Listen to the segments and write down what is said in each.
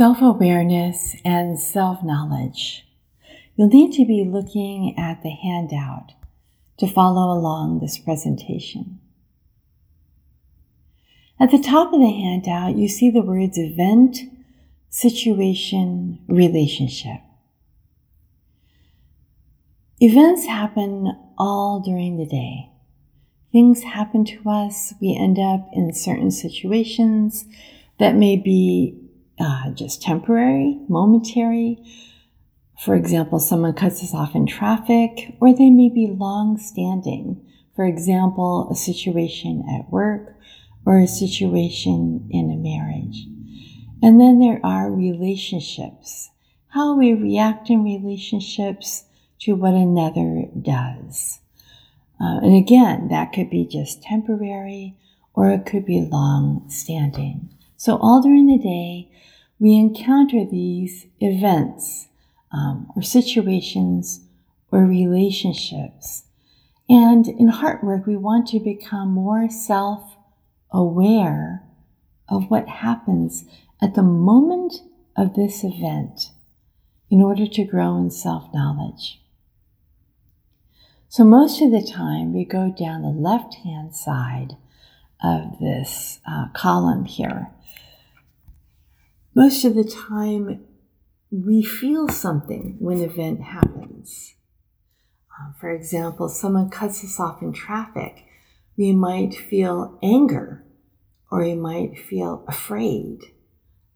Self awareness and self knowledge. You'll need to be looking at the handout to follow along this presentation. At the top of the handout, you see the words event, situation, relationship. Events happen all during the day. Things happen to us. We end up in certain situations that may be uh, just temporary, momentary. For example, someone cuts us off in traffic, or they may be long standing. For example, a situation at work or a situation in a marriage. And then there are relationships, how we react in relationships to what another does. Uh, and again, that could be just temporary or it could be long standing. So all during the day, we encounter these events um, or situations or relationships. And in HeartWork, we want to become more self aware of what happens at the moment of this event in order to grow in self knowledge. So, most of the time, we go down the left hand side of this uh, column here most of the time, we feel something when an event happens. Uh, for example, someone cuts us off in traffic, we might feel anger or we might feel afraid.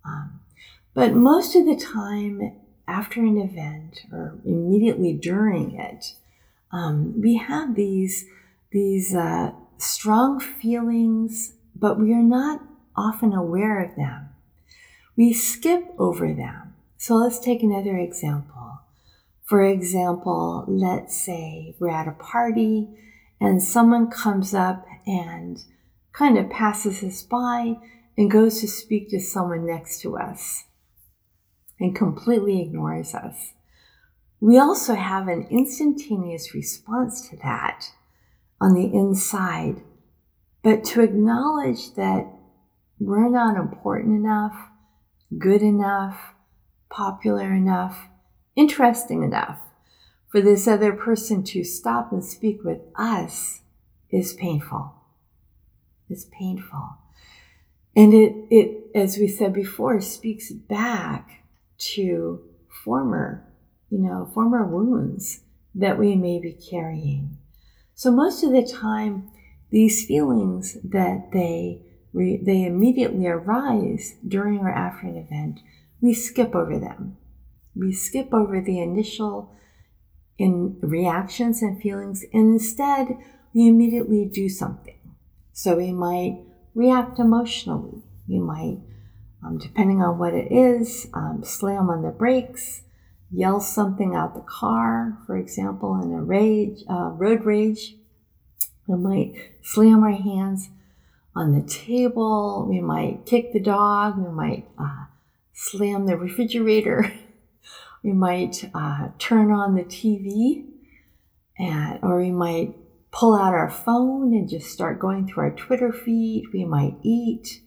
Um, but most of the time, after an event or immediately during it, um, we have these these uh, strong feelings, but we are not often aware of them we skip over them. So let's take another example. For example, let's say we're at a party and someone comes up and kind of passes us by and goes to speak to someone next to us and completely ignores us. We also have an instantaneous response to that on the inside, but to acknowledge that we're not important enough good enough, popular enough, interesting enough for this other person to stop and speak with us is painful. It's painful. And it, it, as we said before, speaks back to former, you know, former wounds that we may be carrying. So most of the time, these feelings that they they immediately arise during or after an event, we skip over them. We skip over the initial in reactions and feelings, and instead we immediately do something. So we might react emotionally. We might, um, depending on what it is, um, slam on the brakes, yell something out the car, for example, in a rage, uh, road rage. We might slam our hands on the table. We might kick the dog. We might uh, slam the refrigerator. we might uh, turn on the TV, and or we might pull out our phone and just start going through our Twitter feed. We might eat.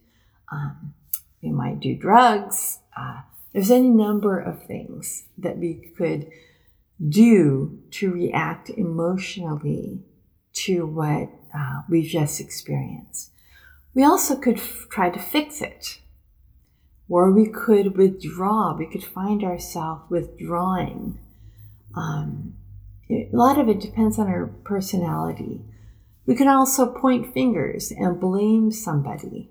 Um, we might do drugs. Uh, there's any number of things that we could do to react emotionally to what uh, we've just experienced. We also could f- try to fix it. Or we could withdraw. We could find ourselves withdrawing. Um, a lot of it depends on our personality. We can also point fingers and blame somebody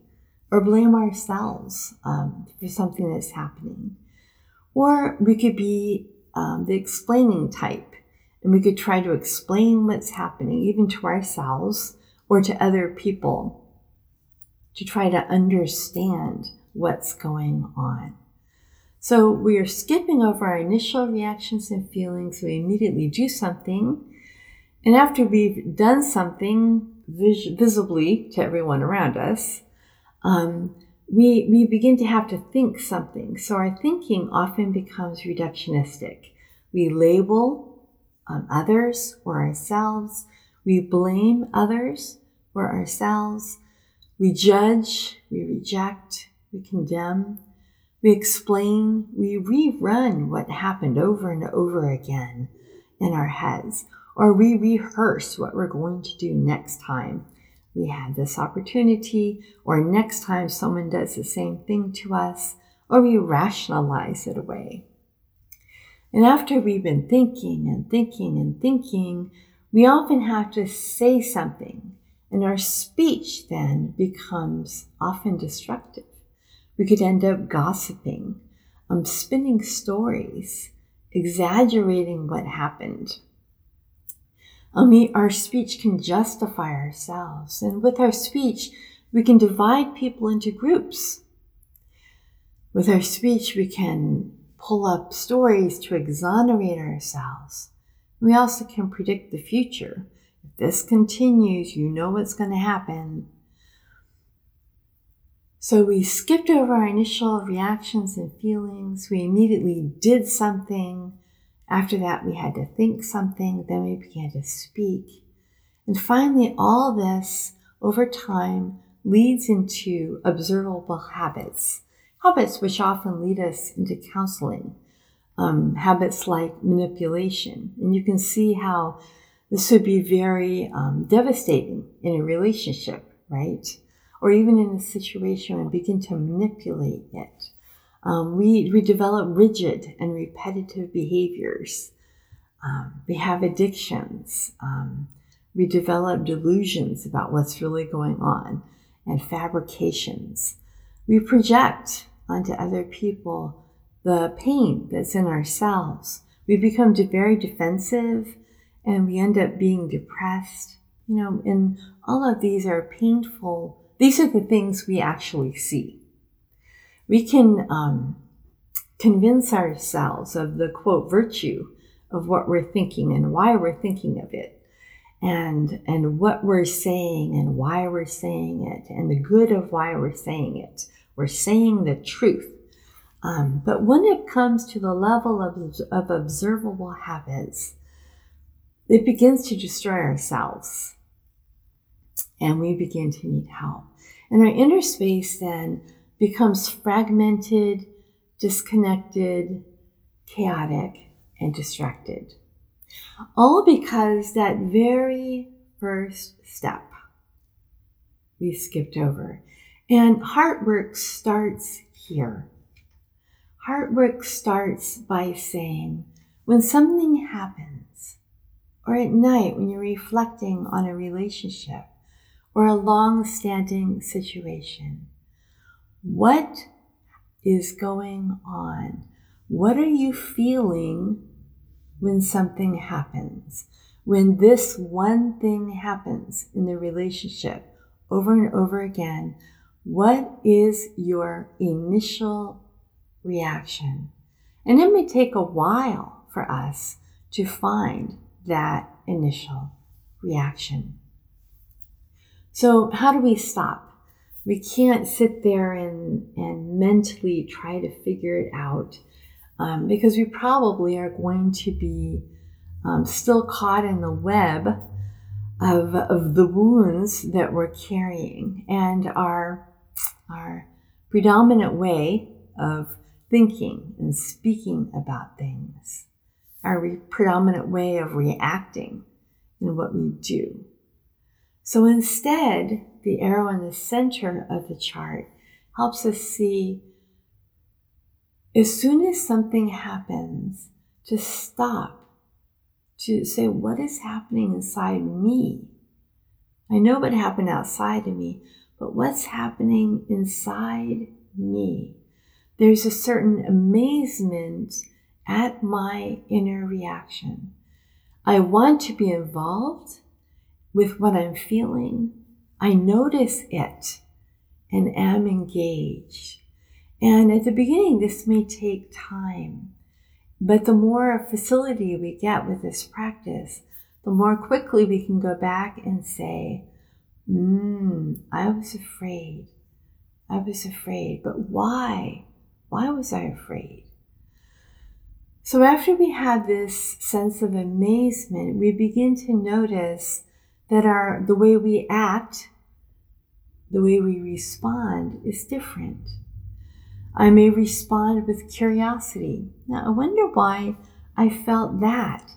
or blame ourselves um, for something that's happening. Or we could be um, the explaining type and we could try to explain what's happening, even to ourselves or to other people to try to understand what's going on. So we are skipping over our initial reactions and feelings. We immediately do something. And after we've done something vis- visibly to everyone around us, um, we, we begin to have to think something. So our thinking often becomes reductionistic. We label um, others or ourselves. We blame others or ourselves. We judge, we reject, we condemn, We explain, we rerun what happened over and over again in our heads, or we rehearse what we're going to do next time we had this opportunity, or next time someone does the same thing to us, or we rationalize it away. And after we've been thinking and thinking and thinking, we often have to say something, and our speech then becomes often destructive. We could end up gossiping, um, spinning stories, exaggerating what happened. Um, we, our speech can justify ourselves, and with our speech, we can divide people into groups. With our speech, we can pull up stories to exonerate ourselves. We also can predict the future. This continues, you know what's going to happen. So we skipped over our initial reactions and feelings. We immediately did something. After that, we had to think something. Then we began to speak. And finally, all this over time leads into observable habits, habits which often lead us into counseling, um, habits like manipulation. And you can see how this would be very um, devastating in a relationship, right? or even in a situation and begin to manipulate it. Um, we, we develop rigid and repetitive behaviors. Um, we have addictions. Um, we develop delusions about what's really going on and fabrications. We project onto other people the pain that's in ourselves. We become very defensive and we end up being depressed. You know, and all of these are painful these are the things we actually see. We can um, convince ourselves of the quote virtue of what we're thinking and why we're thinking of it and and what we're saying and why we're saying it and the good of why we're saying it we're saying the truth um, but when it comes to the level of, of observable habits it begins to destroy ourselves and we begin to need help. And our inner space then becomes fragmented, disconnected, chaotic, and distracted. All because that very first step we skipped over. And HeartWork starts here. HeartWork starts by saying, when something happens, or at night when you're reflecting on a relationship, or a long standing situation. What is going on? What are you feeling when something happens? When this one thing happens in the relationship over and over again, what is your initial reaction? And it may take a while for us to find that initial reaction. So, how do we stop? We can't sit there and, and mentally try to figure it out um, because we probably are going to be um, still caught in the web of, of the wounds that we're carrying and our, our predominant way of thinking and speaking about things, our re- predominant way of reacting in what we do. So instead, the arrow in the center of the chart helps us see as soon as something happens, to stop, to say, what is happening inside me? I know what happened outside of me, but what's happening inside me? There's a certain amazement at my inner reaction. I want to be involved with what I'm feeling, I notice it and am engaged. And at the beginning, this may take time, but the more facility we get with this practice, the more quickly we can go back and say, Hmm, I was afraid. I was afraid. But why? Why was I afraid? So after we have this sense of amazement, we begin to notice that our the way we act, the way we respond is different. I may respond with curiosity. Now, I wonder why I felt that.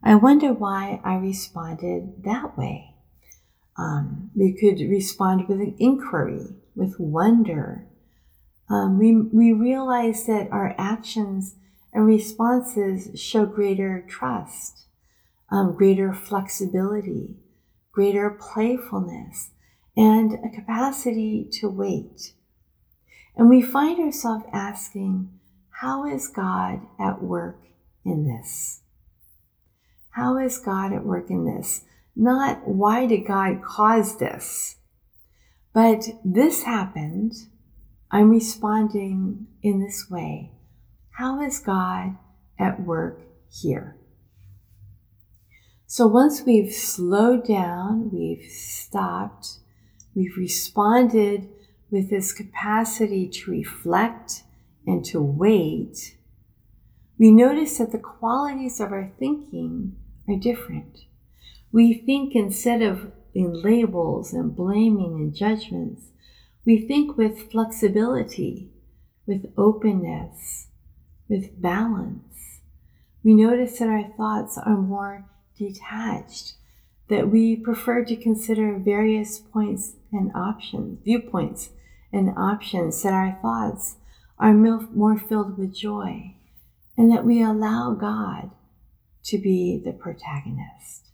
I wonder why I responded that way. Um, we could respond with an inquiry, with wonder. Um, we, we realize that our actions and responses show greater trust, um, greater flexibility, greater playfulness, and a capacity to wait. And we find ourselves asking, how is God at work in this? How is God at work in this? Not why did God cause this? But this happened. I'm responding in this way. How is God at work here? So once we've slowed down, we've stopped, we've responded with this capacity to reflect and to wait, we notice that the qualities of our thinking are different. We think instead of in labels and blaming and judgments, we think with flexibility, with openness, with balance. We notice that our thoughts are more detached, that we prefer to consider various points and options, viewpoints and options, that our thoughts are more filled with joy, and that we allow God to be the protagonist.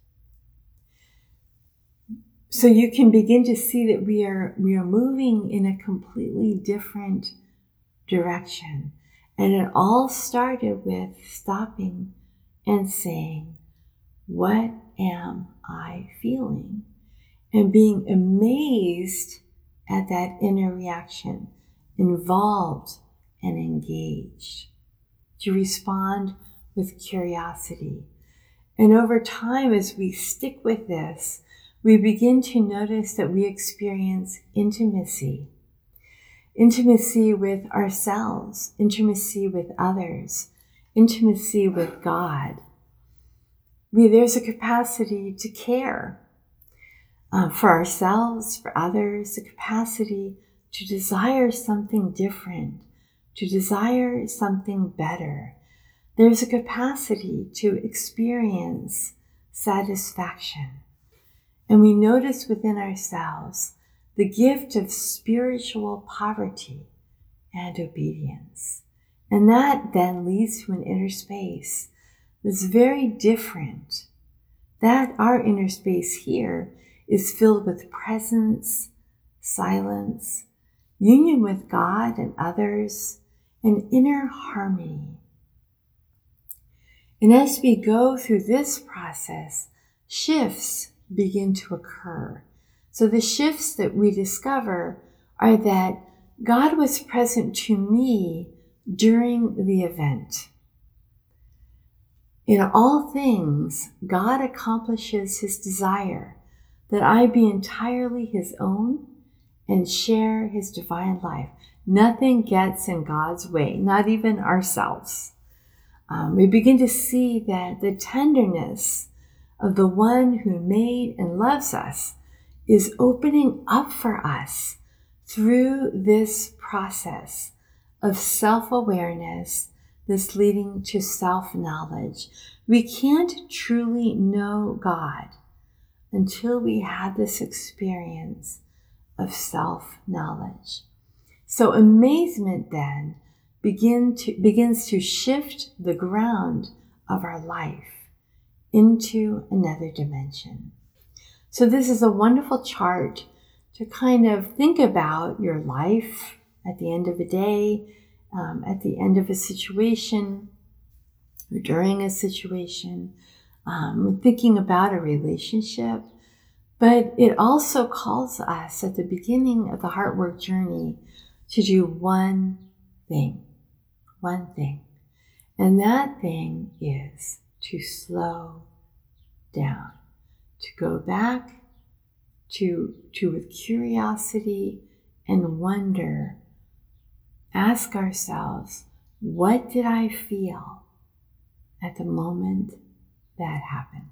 So you can begin to see that we are we are moving in a completely different direction. And it all started with stopping and saying, What am I feeling? And being amazed at that inner reaction, involved and engaged. To respond with curiosity. And over time, as we stick with this, we begin to notice that we experience intimacy. Intimacy with ourselves, intimacy with others, intimacy with God. We, there's a capacity to care uh, for ourselves, for others, a capacity to desire something different, to desire something better, there's a capacity to experience satisfaction. And we notice within ourselves the gift of spiritual poverty and obedience. And that then leads to an inner space that's very different. That our inner space here is filled with presence, silence, union with God and others, and inner harmony. And as we go through this process, shifts begin to occur. So the shifts that we discover are that God was present to me during the event. In all things, God accomplishes his desire that I be entirely his own and share his divine life. Nothing gets in God's way, not even ourselves um, we begin to see that the tenderness of the one who made and loves us is opening up for us through this process of self awareness that's leading to self knowledge. We can't truly know God until we have this experience of self knowledge. So, amazement then begin to, begins to shift the ground of our life into another dimension. So, this is a wonderful chart to kind of think about your life at the end of a day, um, at the end of a situation, or during a situation, um, thinking about a relationship. But it also calls us at the beginning of the HeartWork journey to do one thing one thing. And that thing is to slow down, to go back to, to with curiosity and wonder, ask ourselves, what did I feel at the moment that happened?